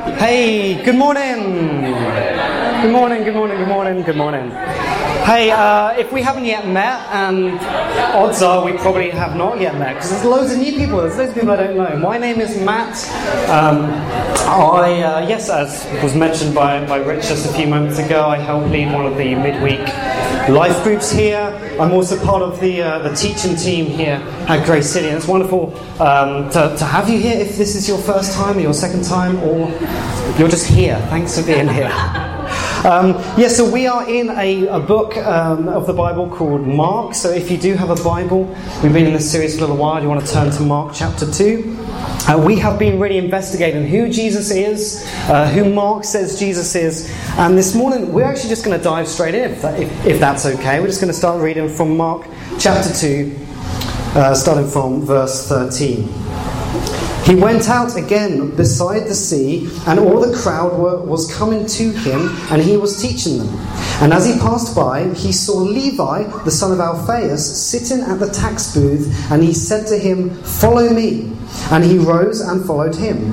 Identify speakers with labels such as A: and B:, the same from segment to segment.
A: Hey, good morning. Good morning, good morning, good morning, good morning. Hey, uh, if we haven't yet met, and odds are we probably have not yet met, because there's loads of new people, there's loads of people I don't know. My name is Matt. Um, I, uh, yes, as was mentioned by, by Rich just a few moments ago, I help lead one of the midweek life groups here. I'm also part of the, uh, the teaching team here at Grace City, and it's wonderful um, to, to have you here if this is your first time or your second time, or you're just here. Thanks for being here. Um, yeah, so we are in a, a book um, of the Bible called Mark. So if you do have a Bible, we've been in this series for a little while, you want to turn to Mark chapter 2. Uh, we have been really investigating who Jesus is, uh, who Mark says Jesus is, and this morning we're actually just going to dive straight in, if, that, if, if, that's okay. We're just going to start reading from Mark chapter 2, uh, starting from verse 13. He went out again beside the sea, and all the crowd were, was coming to him, and he was teaching them. And as he passed by, he saw Levi, the son of Alphaeus, sitting at the tax booth, and he said to him, Follow me. And he rose and followed him.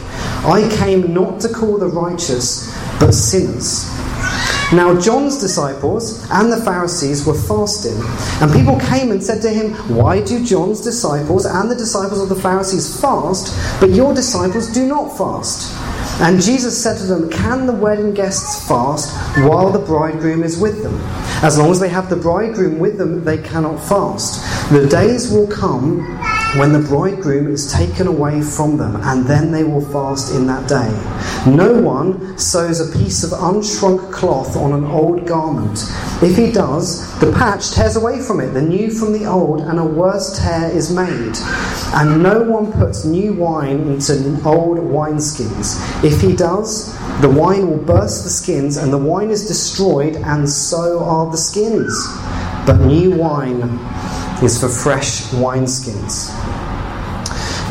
A: I came not to call the righteous, but sinners. Now, John's disciples and the Pharisees were fasting, and people came and said to him, Why do John's disciples and the disciples of the Pharisees fast, but your disciples do not fast? And Jesus said to them, Can the wedding guests fast while the bridegroom is with them? As long as they have the bridegroom with them, they cannot fast. The days will come when the bridegroom is taken away from them, and then they will fast in that day. No one sews a piece of unshrunk cloth on an old garment. If he does, the patch tears away from it, the new from the old, and a worse tear is made. And no one puts new wine into old wineskins. If he does, the wine will burst the skins, and the wine is destroyed, and so are the skins. But new wine is for fresh wineskins.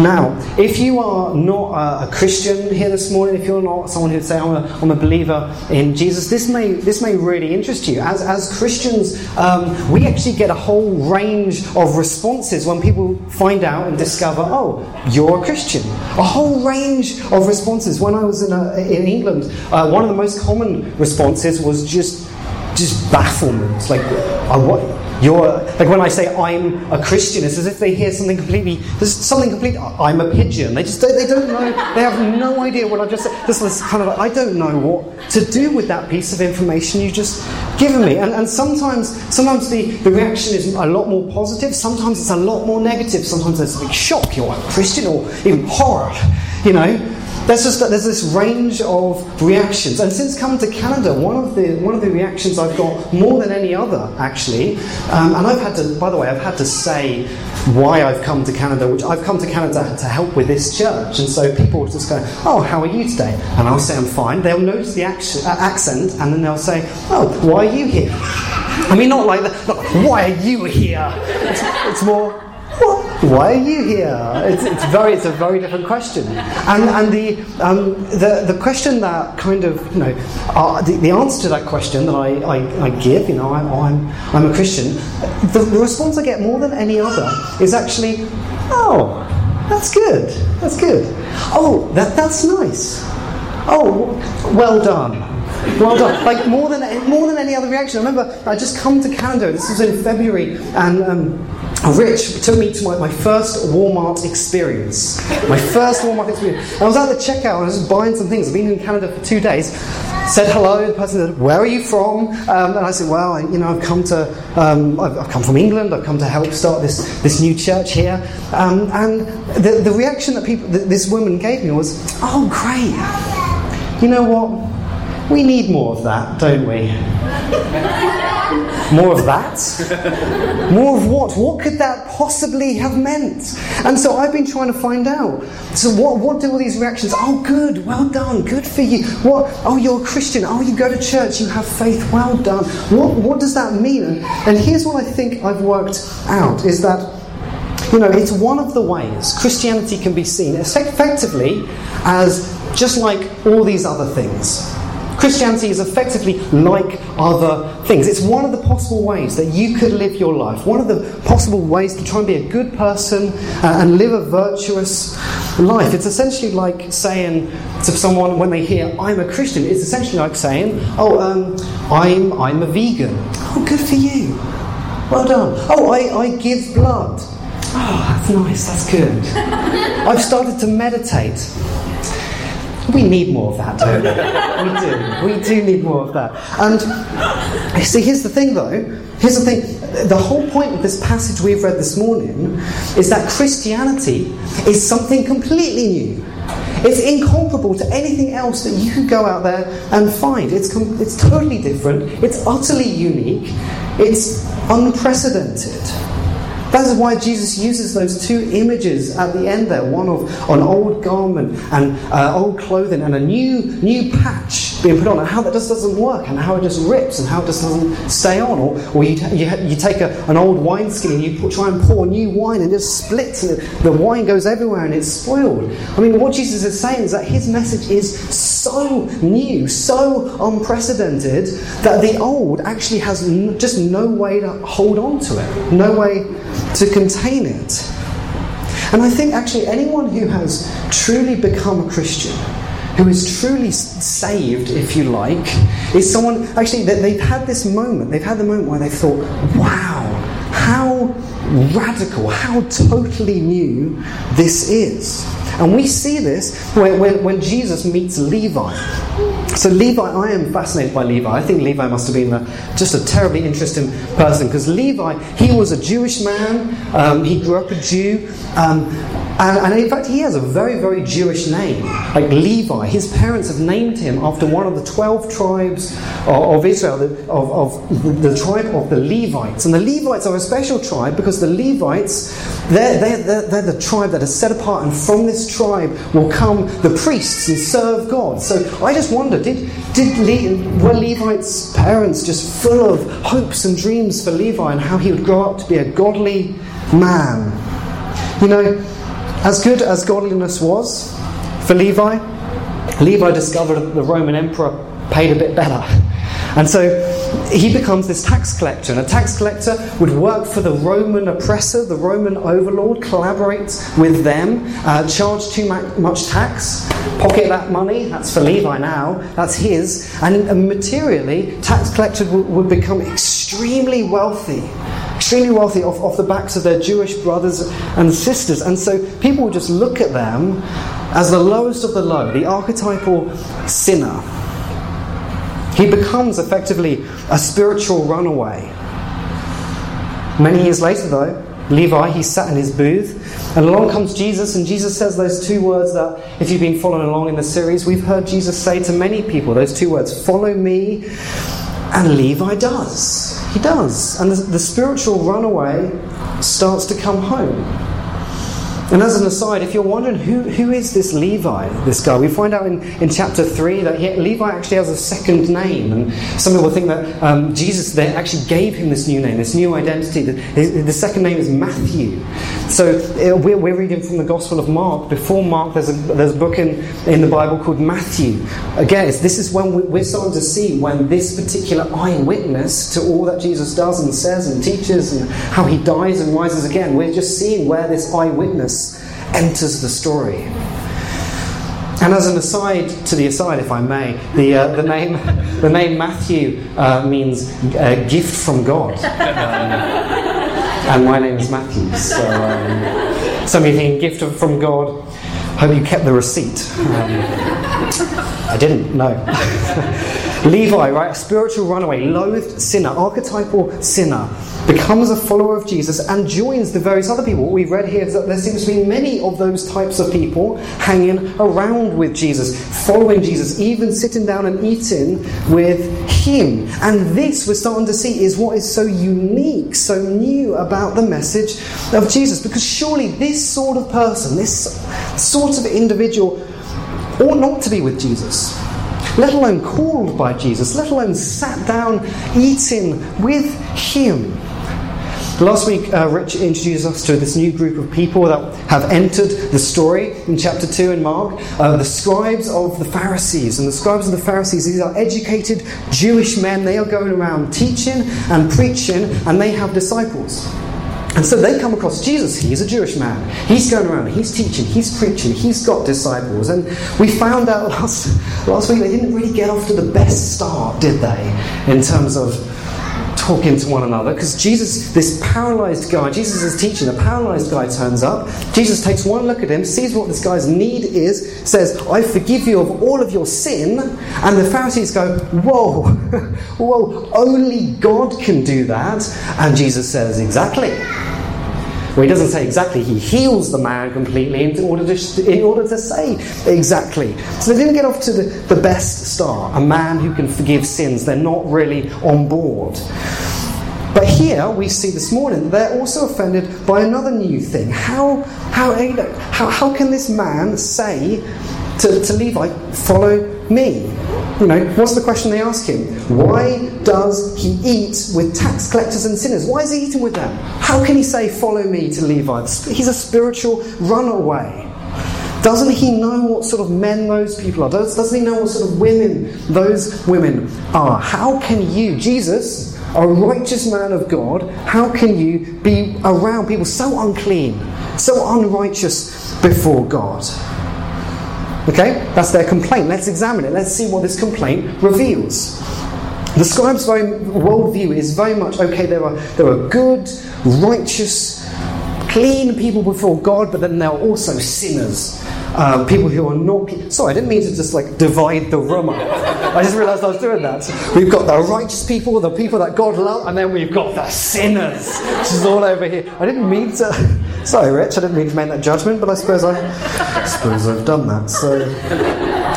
A: Now, if you are not a, Christian here this morning, if you're not someone who'd say, I'm a, I'm a believer in Jesus, this may, this may really interest you. As, as Christians, um, we actually get a whole range of responses when people find out and discover, oh, you're a Christian. A whole range of responses. When I was in, a, in England, uh, one of the most common responses was just just bafflement. Like, uh, what? You're like when I say I'm a Christian, it's as if they hear something completely. There's something complete. I'm a pigeon. They just don't, they don't know. They have no idea what I just said. This was kind of like I don't know what to do with that piece of information you just given me. And, and sometimes sometimes the, the reaction is a lot more positive. Sometimes it's a lot more negative. Sometimes there's a big shock. You're a Christian or even horror. You know. There's just there's this range of reactions, and since coming to Canada, one of the one of the reactions I've got more than any other actually, um, and I've had to. By the way, I've had to say why I've come to Canada, which I've come to Canada to help with this church, and so people will just go, "Oh, how are you today?" And I'll say, "I'm fine." They'll notice the action, uh, accent, and then they'll say, "Oh, why are you here?" I mean, not like that. Why are you here? It's, it's more why are you here? It's, it's, very, it's a very different question. And, and the, um, the, the question that kind of, you know, uh, the, the answer to that question that I, I, I give, you know, I'm, I'm, I'm a Christian, the, the response I get more than any other is actually, oh, that's good, that's good. Oh, that, that's nice. Oh, well done. Well done. Like more than more than any other reaction. I remember I just come to Canada. This was in February, and um, Rich took me to my, my first Walmart experience. My first Walmart experience. I was at the checkout and I was buying some things. I've been in Canada for two days. Said hello. The person said, "Where are you from?" Um, and I said, "Well, I, you know, I've come to, um, I've, I've, come from England. I've come to help start this this new church here." Um, and the, the reaction that people, that this woman gave me was, "Oh, great! You know what? We need more of that, don't we?" More of that? More of what? What could that possibly have meant? And so I've been trying to find out. So what, what do all these reactions? Oh, good, well done, good for you. What? Oh, you're a Christian. Oh, you go to church, you have faith, well done. What, what does that mean? And, and here's what I think I've worked out is that you know, it's one of the ways Christianity can be seen effectively as just like all these other things. Christianity is effectively like other things. It's one of the possible ways that you could live your life, one of the possible ways to try and be a good person uh, and live a virtuous life. It's essentially like saying to someone when they hear, I'm a Christian, it's essentially like saying, Oh, um, I'm, I'm a vegan. Oh, good for you. Well done. Oh, I, I give blood. Oh, that's nice, that's good. I've started to meditate. We need more of that, don't we? we do. We do need more of that. And see, here's the thing though. Here's the thing. The whole point of this passage we've read this morning is that Christianity is something completely new. It's incomparable to anything else that you could go out there and find. It's, com- it's totally different. It's utterly unique. It's unprecedented. That is why Jesus uses those two images at the end there one of an old garment and uh, old clothing and a new, new patch being put on, and how that just doesn't work, and how it just rips, and how it just doesn't stay on. Or, or you, you, you take a, an old wineskin and you try and pour new wine, and it just splits, and the wine goes everywhere, and it's spoiled. I mean, what Jesus is saying is that his message is so new, so unprecedented, that the old actually has n- just no way to hold on to it, no way to contain it. And I think actually anyone who has truly become a Christian, who is truly saved, if you like, is someone actually that they've had this moment, they've had the moment where they've thought, wow, how radical, how totally new this is. And we see this when, when, when Jesus meets Levi. So Levi, I am fascinated by Levi. I think Levi must have been a, just a terribly interesting person because Levi, he was a Jewish man. Um, he grew up a Jew, um, and, and, in fact, he has a very, very Jewish name, like Levi. His parents have named him after one of the twelve tribes of, of Israel, the, of, of the, tribe of the Levites. And the Levites are a special tribe because the Levites, they're, they're, they're, they're the tribe that is set apart, and from this tribe will come the priests and serve God. So I just wonder, did, did Le, were Levites' parents just full of hopes and dreams for Levi and how he would grow up to be a godly man? You know, as good as godliness was for Levi, Levi discovered that the Roman emperor paid a bit better. And so he becomes this tax collector. And a tax collector would work for the Roman oppressor, the Roman overlord, collaborates with them, uh, charge too much tax, pocket that money. That's for Levi now, that's his. And, materially, tax collectors would, would become extremely wealthy extremely wealthy off, off the backs of their Jewish brothers and sisters. And so people would just look at them as the lowest of the low, the archetypal sinner. He becomes effectively a spiritual runaway. Many years later, though, Levi, he sat in his booth, and along comes Jesus, and Jesus says those two words that, if you've been following along in the series, we've heard Jesus say to many people those two words follow me, and Levi does. He does. And the, the spiritual runaway starts to come home. And as an aside, if you're wondering who, who is this Levi, this guy, we find out in, in chapter 3 that he, Levi actually has a second name. And some people think that um, Jesus they actually gave him this new name, this new identity. The, the second name is Matthew. So uh, we're, we're, reading from the Gospel of Mark. Before Mark, there's a, there's a book in, in the Bible called Matthew. Again, this is when we're starting to see when this particular eyewitness to all that Jesus does and says and teaches and how he dies and rises again, we're just seeing where this eyewitness enters the story. And as an aside to the aside, if I may, the, uh, the, name, the name Matthew uh, means uh, gift from God. and my name is Matthew. So um, some of you think gift from God. Hope you kept the receipt. Um, I didn't, no. Levi, right, a spiritual runaway, loathed sinner, archetypal sinner, becomes a follower of Jesus and joins the various other people. What we've read here is that there seems to be many of those types of people hanging around with Jesus, following Jesus, even sitting down and eating with him. And this we're starting to see is what is so unique, so new about the message of Jesus. Because surely this sort of person, this sort of individual, ought not to be with Jesus let alone called by Jesus, let alone sat down eating with Him. Last week, uh, Rich introduced us to this new group of people that have entered the story in chapter 2 in Mark uh, the scribes of the Pharisees. And the scribes of the Pharisees, these are educated Jewish men. They are going around teaching and preaching, and they have disciples. And so they come across Jesus. He's a Jewish man. He's going around, he's teaching, he's preaching, he's got disciples. And we found out last, last week they didn't really get off to the best start, did they? In terms of talking to one another. Because Jesus, this paralyzed guy, Jesus is teaching, The paralyzed guy turns up. Jesus takes one look at him, sees what this guy's need is, says, I forgive you of all of your sin. And the Pharisees go, Whoa, whoa, only God can do that. And Jesus says, Exactly. Well, he doesn't say exactly. He heals the man completely in order to, in order to say exactly. So they didn't get off to the, the best start. A man who can forgive sins. They're not really on board. But here we see this morning they're also offended by another new thing. How, how, how, how can this man say to, to Levi, Follow me? You know, what's the question they ask him? Why does he eat with tax collectors and sinners? Why is he eating with them? How can he say, Follow me to Levi? He's a spiritual runaway. Doesn't he know what sort of men those people are? Does, doesn't he know what sort of women those women are? How can you, Jesus, a righteous man of God, how can you be around people so unclean, so unrighteous before God? Okay? That's their complaint. Let's examine it. Let's see what this complaint reveals. The scribe's very worldview is very much okay, there are, there are good, righteous, clean people before God, but then there are also sinners. Um, people who are not. Sorry, I didn't mean to just like divide the room up. I just realised I was doing that. We've got the righteous people, the people that God loves, and then we've got the sinners, which is all over here. I didn't mean to. Sorry, Rich, I didn't mean to make that judgment, but I suppose I, I suppose I've done that. So,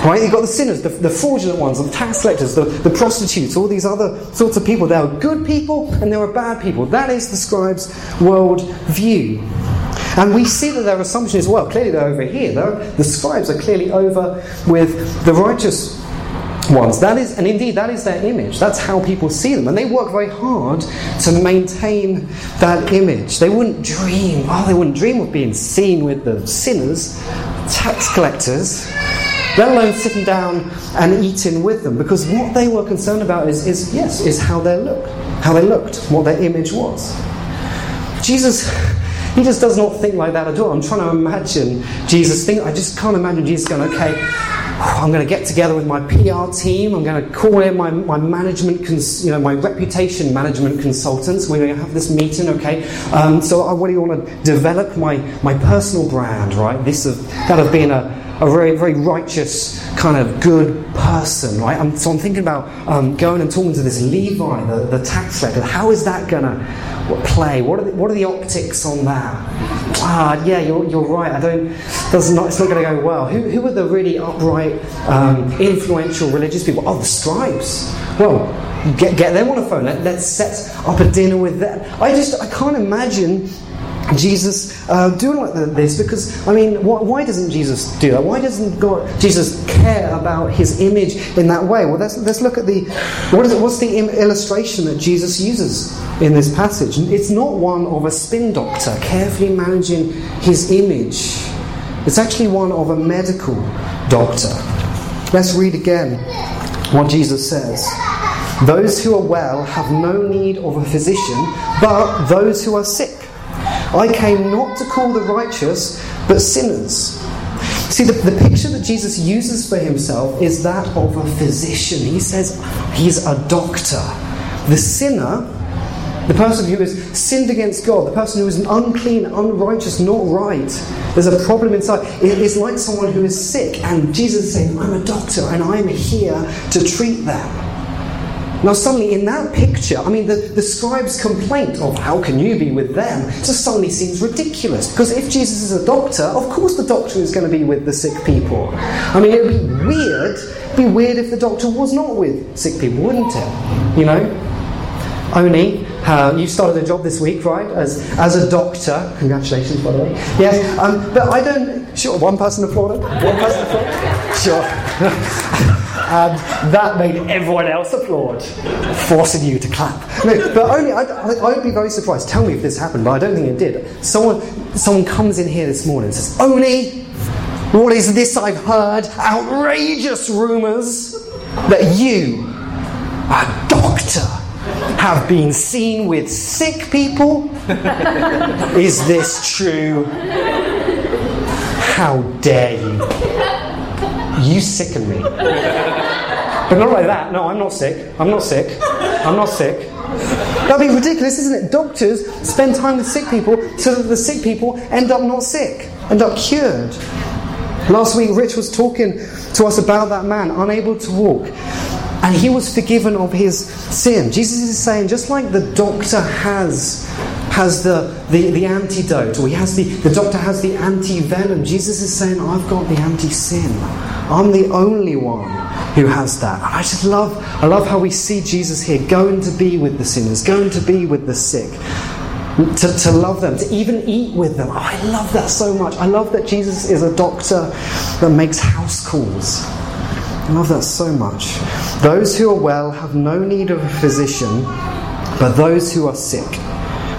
A: right, you've got the sinners, the, the fraudulent ones, the tax collectors, the, the prostitutes, all these other sorts of people. There are good people and there are bad people. That is the scribe's world view. And we see that their assumption is well, clearly they're over here. They're, the scribes are clearly over with the righteous ones. That is, and indeed, that is their image. That's how people see them. And they work very hard to maintain that image. They wouldn't dream, oh, they wouldn't dream of being seen with the sinners, tax collectors, let alone sitting down and eating with them. Because what they were concerned about is, is yes, is how they look, how they looked, what their image was. Jesus he just does not think like that at all. I'm trying to imagine Jesus think. I just can't imagine Jesus going, okay, I'm going to get together with my PR team. I'm going to call in my, my management, cons- you know, my reputation management consultants. We're going to have this meeting, okay? Um, so I really want to develop my, my personal brand, right? This of that of being a, a very, very righteous, kind of good person, right? I'm, so I'm thinking about um, going and talking to this Levi, the, the tax collector. How is that going to play? What are, the, what are the optics on that? Ah, yeah, you're, you're right. I don't. Not. It's not going to go well. Who, who are the really upright, um, influential religious people? Oh, the scribes. Well, get get them on the phone. Let, let's set up a dinner with them. I just I can't imagine Jesus uh, doing like this because I mean, why, why, doesn't Jesus do that? Why doesn't God, Jesus care about His image in that way? Well, let's, let's look at the what is it, what's the illustration that Jesus uses in this passage? It's not one of a spin doctor carefully managing his image. It's actually one of a medical doctor. Let's read again what Jesus says. Those who are well have no need of a physician, but those who are sick. I came not to call the righteous, but sinners. See, the, the picture that Jesus uses for himself is that of a physician. He says he's a doctor. The sinner, the person who has sinned against God, the person who is unclean, unrighteous, not right, there's a problem inside. It is like someone who is sick, and Jesus is saying, I'm a doctor and I'm here to treat them. Now, suddenly, in that picture, I mean, the, the scribe's complaint of how can you be with them just suddenly seems ridiculous. Because if Jesus is a doctor, of course the doctor is going to be with the sick people. I mean, it would be weird. It'd be weird if the doctor was not with sick people, wouldn't it? You know? Oni, uh, you started a job this week, right? As, as a doctor. Congratulations, by the way. Yes, um, but I don't. Sure, one person applauded. One person applauded. Sure. and that made everyone else applaud, forcing you to clap. No, but only I, I, would be very surprised. Tell me if this happened, but I don't think it did. Someone, someone comes in here this morning and says, "Oni, what is this I've heard? Outrageous rumours that you, a doctor, have been seen with sick people. is this true? How dare you?" You sicken me. But not like that. No, I'm not sick. I'm not sick. I'm not sick. That'd be ridiculous, isn't it? Doctors spend time with sick people so that the sick people end up not sick, end up cured. Last week, Rich was talking to us about that man unable to walk, and he was forgiven of his sin. Jesus is saying, just like the doctor has has the, the, the antidote, or he has the, the doctor has the anti venom. Jesus is saying, I've got the anti sin. I'm the only one who has that. I just love, I love how we see Jesus here going to be with the sinners, going to be with the sick. To, to love them, to even eat with them. I love that so much. I love that Jesus is a doctor that makes house calls. I love that so much. Those who are well have no need of a physician, but those who are sick.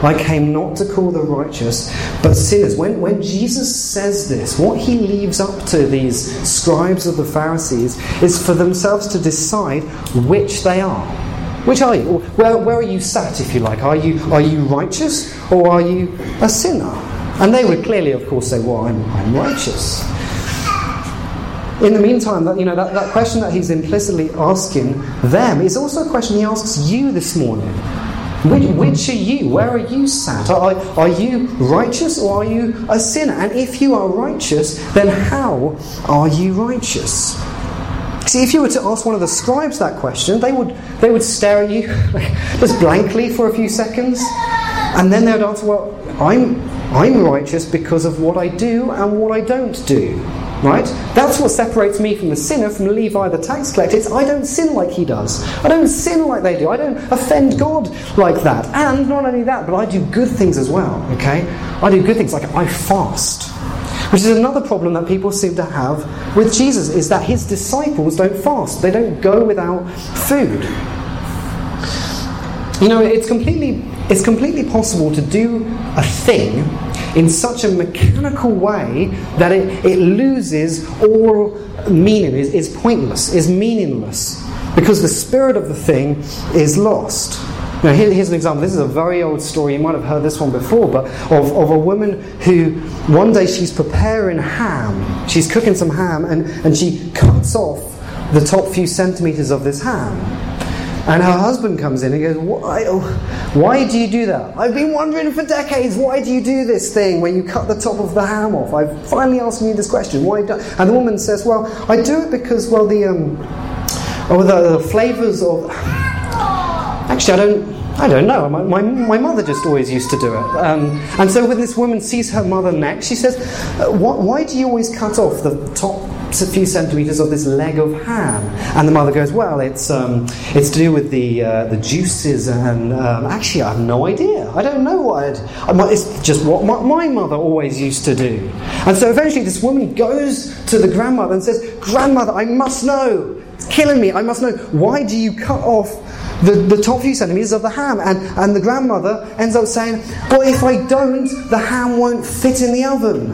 A: I came not to call the righteous, but sinners. When, when Jesus says this, what he leaves up to these scribes of the Pharisees is for themselves to decide which they are. Which are you? Where, where are you sat, if you like? Are you, are you righteous or are you a sinner? And they would clearly, of course, say, Well, I'm, I'm righteous. In the meantime, that, you know, that, that question that he's implicitly asking them is also a question he asks you this morning. Which, which, are you? Where are you sat? Are, are you righteous or are you a sinner? And if you are righteous, then how are you righteous? See, if you were to ask one of the scribes that question, they would, they would stare at you just blankly for a few seconds, and then they would answer, Well, I'm, I'm righteous because of what I do and what I don't do. Right? That's what separates me from the sinner, from Levi the tax collector. It's I don't sin like he does. I don't sin like they do. I don't offend God like that. And not only that, but I do good things as well. Okay? I do good things like I fast. Which is another problem that people seem to have with Jesus, is that his disciples don't fast. They don't go without food. You know, it's completely it's completely possible to do a thing in such a mechanical way that it, it loses all meaning, is, is pointless, is meaningless, because the spirit of the thing is lost. Now, here, here's an example. This is a very old story. You might have heard this one before, but of, of a woman who one day she's preparing ham. She's cooking some ham and, and she cuts off the top few centimeters of this ham. And her husband comes in and goes, why, why do you do that? I've been wondering for decades, why do you do this thing when you cut the top of the ham off? I've finally asked you this question. Why do and the woman says, Well, I do it because, well, the, um, oh, the, the flavours of. Actually, I don't. I don't know. My, my, my, mother just always used to do it. Um, and so when this woman sees her mother next, she says, uh, Why do you always cut off the top a few centimeters of this leg of ham. And the mother goes, Well, it's, um, it's to do with the, uh, the juices, and um, actually, I have no idea. I don't know what I'd, it's just what my, my mother always used to do. And so eventually, this woman goes to the grandmother and says, Grandmother, I must know. It's killing me. I must know. Why do you cut off the, the top few centimeters of the ham. And, and the grandmother ends up saying, Well, if I don't, the ham won't fit in the oven.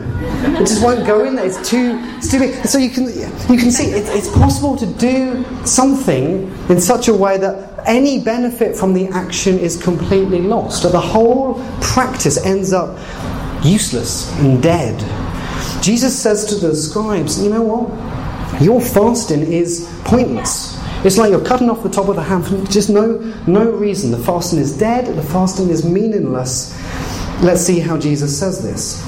A: It just won't go in there. It's too, it's too big. So you can, you can see it, it's possible to do something in such a way that any benefit from the action is completely lost. That the whole practice ends up useless and dead. Jesus says to the scribes, You know what? Your fasting is pointless. It's like you're cutting off the top of the ham for just no, no reason. The fasting is dead, the fasting is meaningless. Let's see how Jesus says this.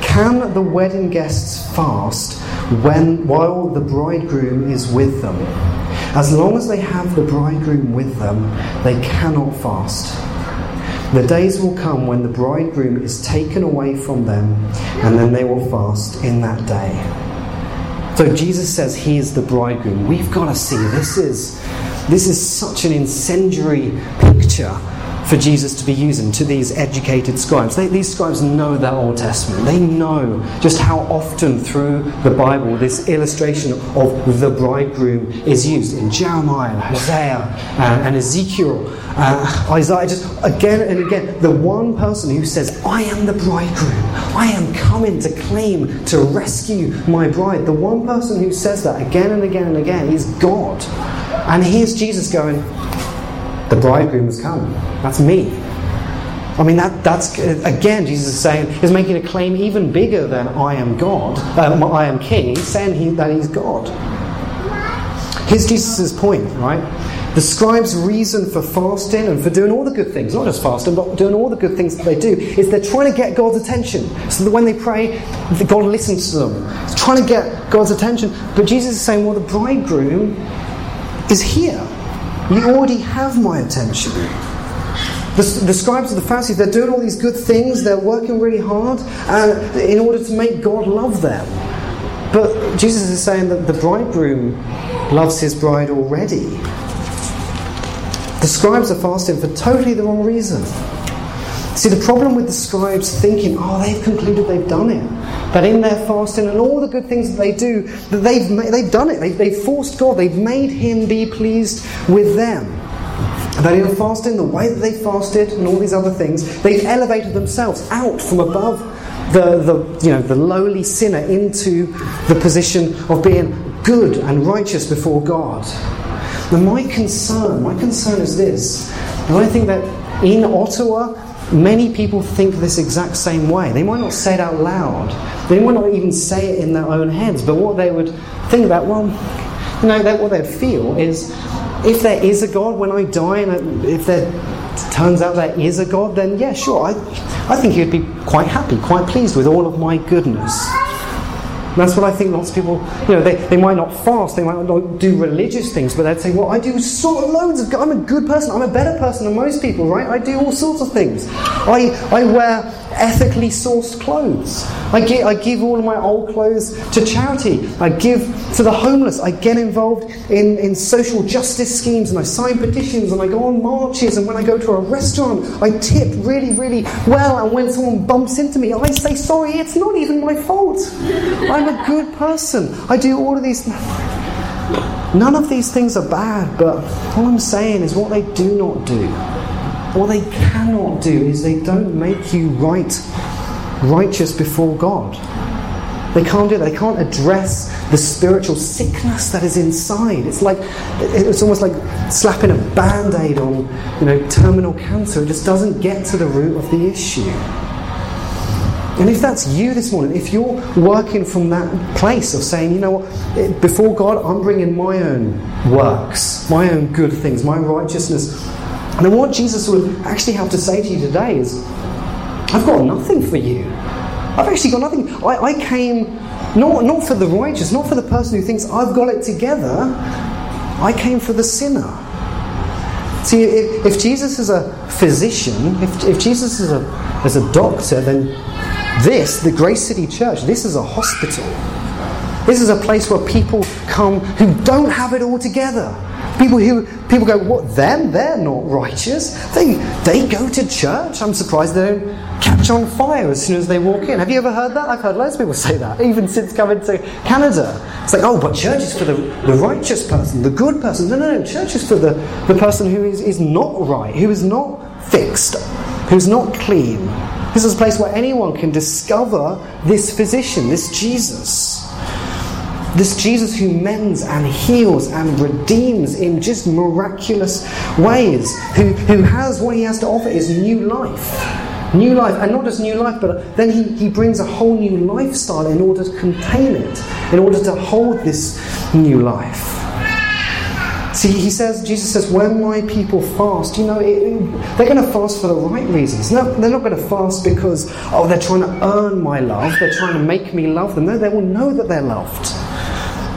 A: Can the wedding guests fast when, while the bridegroom is with them. As long as they have the bridegroom with them, they cannot fast. The days will come when the bridegroom is taken away from them, and then they will fast in that day. So Jesus says he is the bridegroom. We've got to see this is this is such an incendiary picture for Jesus to be using to these educated scribes. They, these scribes know their Old Testament. They know just how often through the Bible this illustration of the bridegroom is used in Jeremiah and Hosea and, and Ezekiel, uh, Isaiah, just again and again. The one person who says, I am the bridegroom, I am coming to claim to rescue my bride. The one person who says that again and again and again is God. And here's Jesus going, the bridegroom has come. That's me. I mean, that, that's, again, Jesus is saying, is making a claim even bigger than I am God, uh, I am king. He's saying he, that he's God. Here's Jesus' point, right? The scribes' reason for fasting and for doing all the good things, not just fasting, but doing all the good things that they do, is they're trying to get God's attention. So that when they pray, God listens to them. It's trying to get God's attention. But Jesus is saying, well, the bridegroom is here. You already have my attention. The, the, scribes of the Pharisees, they're doing all these good things, they're working really hard uh, in order to make God love them. But Jesus is saying that the bridegroom loves his bride already. The scribes are fasting for totally the wrong reason. See, the problem with the scribes thinking, oh, they've concluded they've done it. That in their fasting and all the good things that they do, that they've, they've done it. They've, they've forced God. They've made Him be pleased with them. That in fasting, the way that they fasted and all these other things, they've elevated themselves out from above the, the, you know, the lowly sinner into the position of being good and righteous before God. Now, my concern, my concern is this. And I think that in Ottawa, Many people think this exact same way. They might not say it out loud, they might not even say it in their own heads, but what they would think about, well, you know, that what they'd feel is if there is a God when I die, and if there turns out there is a God, then yeah, sure, I, I think he'd be quite happy, quite pleased with all of my goodness. That's what I think lots of people, you know, they, they might not fast, they might not do religious things, but they'd say, well, I do sort of loads of, I'm a good person, I'm a better person than most people, right? I do all sorts of things. I, I wear ethically sourced clothes. I give, I give all of my old clothes to charity. I give to the homeless. I get involved in, in social justice schemes and I sign petitions and I go on marches. And when I go to a restaurant, I tip really, really well. And when someone bumps into me, I say, sorry, it's not even my fault. I'm a good person. I do all of these. None of these things are bad, but all I'm saying is what they do not do what they cannot do is they don't make you right, righteous before God. They can't do that. They can't address the spiritual sickness that is inside. It's like it's almost like slapping a band-aid on, you know, terminal cancer. It just doesn't get to the root of the issue. And if that's you this morning, if you're working from that place of saying, you know what, before God, I'm bringing my own works, my own good things, my righteousness and then what Jesus would actually have to say to you today is, I've got nothing for you. I've actually got nothing. I, I came not, not for the righteous, not for the person who thinks I've got it together. I came for the sinner. See, if, if Jesus is a physician, if, if Jesus is a, is a doctor, then this, the Grace City Church, this is a hospital. This is a place where people come who don't have it all together. People who people go, what them? They're not righteous. They they go to church. I'm surprised they don't catch on fire as soon as they walk in. Have you ever heard that? I've heard loads of people say that, even since coming to Canada. It's like, oh, but church is for the, the righteous person, the good person. No, no, no. Church is for the, the person who is, is not right, who is not fixed, who's not clean. This is a place where anyone can discover this physician, this Jesus. This Jesus who mends and heals and redeems in just miraculous ways, who, who has what he has to offer is new life. New life, and not just new life, but then he, he brings a whole new lifestyle in order to contain it, in order to hold this new life. See, he says, Jesus says, when my people fast, you know, it, they're going to fast for the right reasons. No, they're not going to fast because, oh, they're trying to earn my love, they're trying to make me love them. No, they will know that they're loved.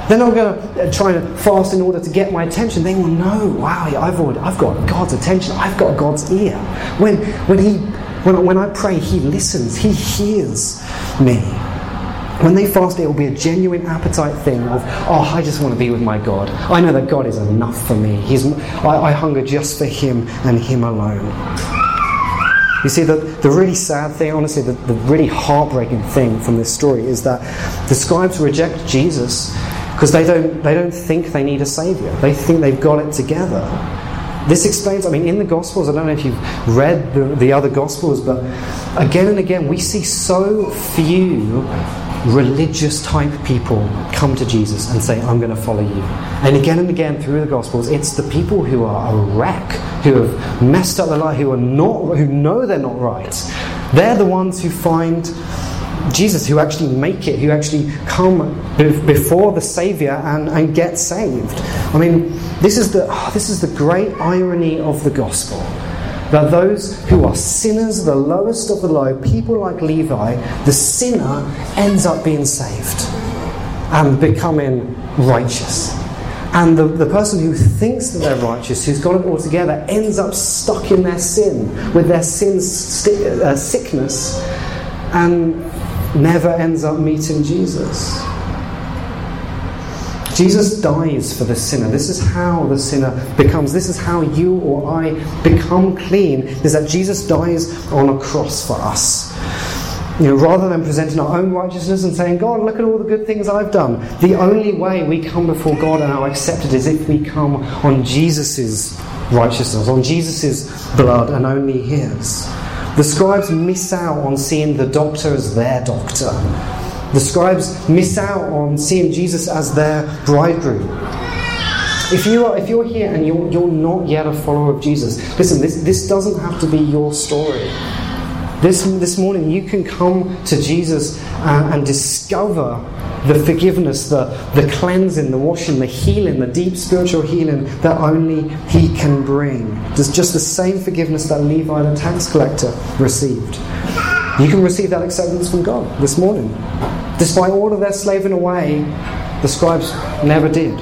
A: They're not going uh, to try and fast in order to get my attention. They will know, wow, I've, already, I've got God's attention. I've got God's ear. When, when, he, when, when I pray, He listens. He hears me. When they fast, it will be a genuine appetite thing of, oh, I just want to be with my God. I know that God is enough for me. He's, I, I hunger just for Him and Him alone. You see, the, the really sad thing, honestly, the, the really heartbreaking thing from this story is that the scribes reject Jesus because they don't, they don't think they need a Saviour. They think they've got it together. This explains, I mean, in the Gospels, I don't know if you've read the, the other Gospels, but again and again, we see so few religious type people come to Jesus and say, I'm going to follow you. And again and again through the Gospels, it's the people who are a wreck, who have messed up their life, who are not, who know they're not right. They're the ones who find Jesus, who actually make it, who actually come before the Savior and, and get saved. I mean, this is the this is the great irony of the gospel that those who are sinners, the lowest of the low, people like Levi, the sinner ends up being saved and becoming righteous. And the, the person who thinks that they're righteous, who's got it all together, ends up stuck in their sin, with their sin uh, sickness, and never ends up meeting Jesus. Jesus dies for the sinner. This is how the sinner becomes, this is how you or I become clean, is that Jesus dies on a cross for us. You know, rather than presenting our own righteousness and saying, God, look at all the good things I've done, the only way we come before God and are accepted is if we come on Jesus' righteousness, on Jesus' blood and only His. The scribes miss out on seeing the doctor as their doctor the scribes miss out on seeing Jesus as their bridegroom. If, you are, if you're here and you're, you're not yet a follower of Jesus, listen, this, this doesn't have to be your story. This, this morning, you can come to Jesus uh, and discover the forgiveness, the, the cleansing, the washing, the healing, the deep spiritual healing that only He can bring. There's just the same forgiveness that Levi, the tax collector, received. You can receive that acceptance from God this morning. Despite all of their slaving away, the scribes never did.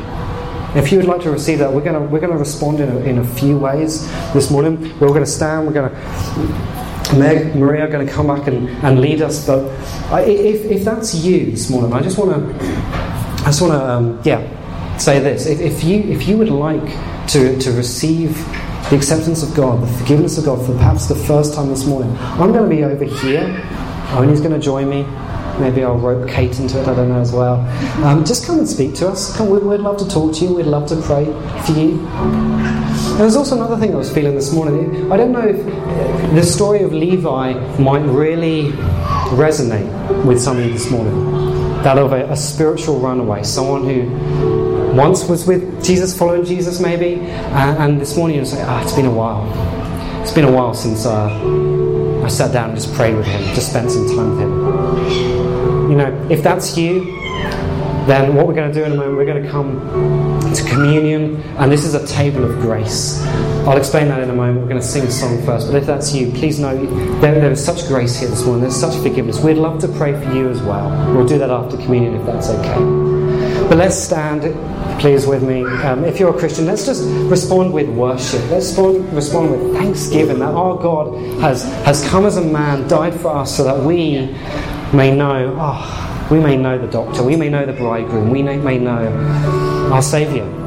A: If you would like to receive that, we're going to, we're going to respond in a, in a few ways this morning. We're going to stand, we're going to. Meg, Maria are going to come back and, and lead us. But if, if that's you this morning, I just want to, I just want to, um, yeah, say this. If, if, you, if you would like to, to receive the acceptance of God, the forgiveness of God for perhaps the first time this morning, I'm going to be over here. Owen's going to join me. Maybe I'll rope Kate into it, I don't know as well. Um, just come and speak to us. Come, we'd, love to talk to you, we'd love to pray for you. There's also another thing I was feeling this morning. I don't know if the story of Levi might really resonate with some of you this morning. That of a, a spiritual runaway, someone who once was with Jesus, following Jesus maybe, and, and this morning you say, ah, it's been a while. It's been a while since uh, I sat down and just prayed with him, just spent some time with him you know, if that's you, then what we're going to do in a moment, we're going to come to communion, and this is a table of grace. I'll explain that in a moment. We're going to sing a song first, but if that's you, please know there, there is such grace here this morning. There's such forgiveness. We'd love to pray for you as well. We'll do that after communion if that's okay. But let's stand, please, with me. Um, if you're a Christian, let's just respond with worship. Let's respond, respond with thanksgiving that our God has, has come as a man, died for us, so that we may know, oh, we may know the doctor, we may know the bridegroom, we may know our Saviour.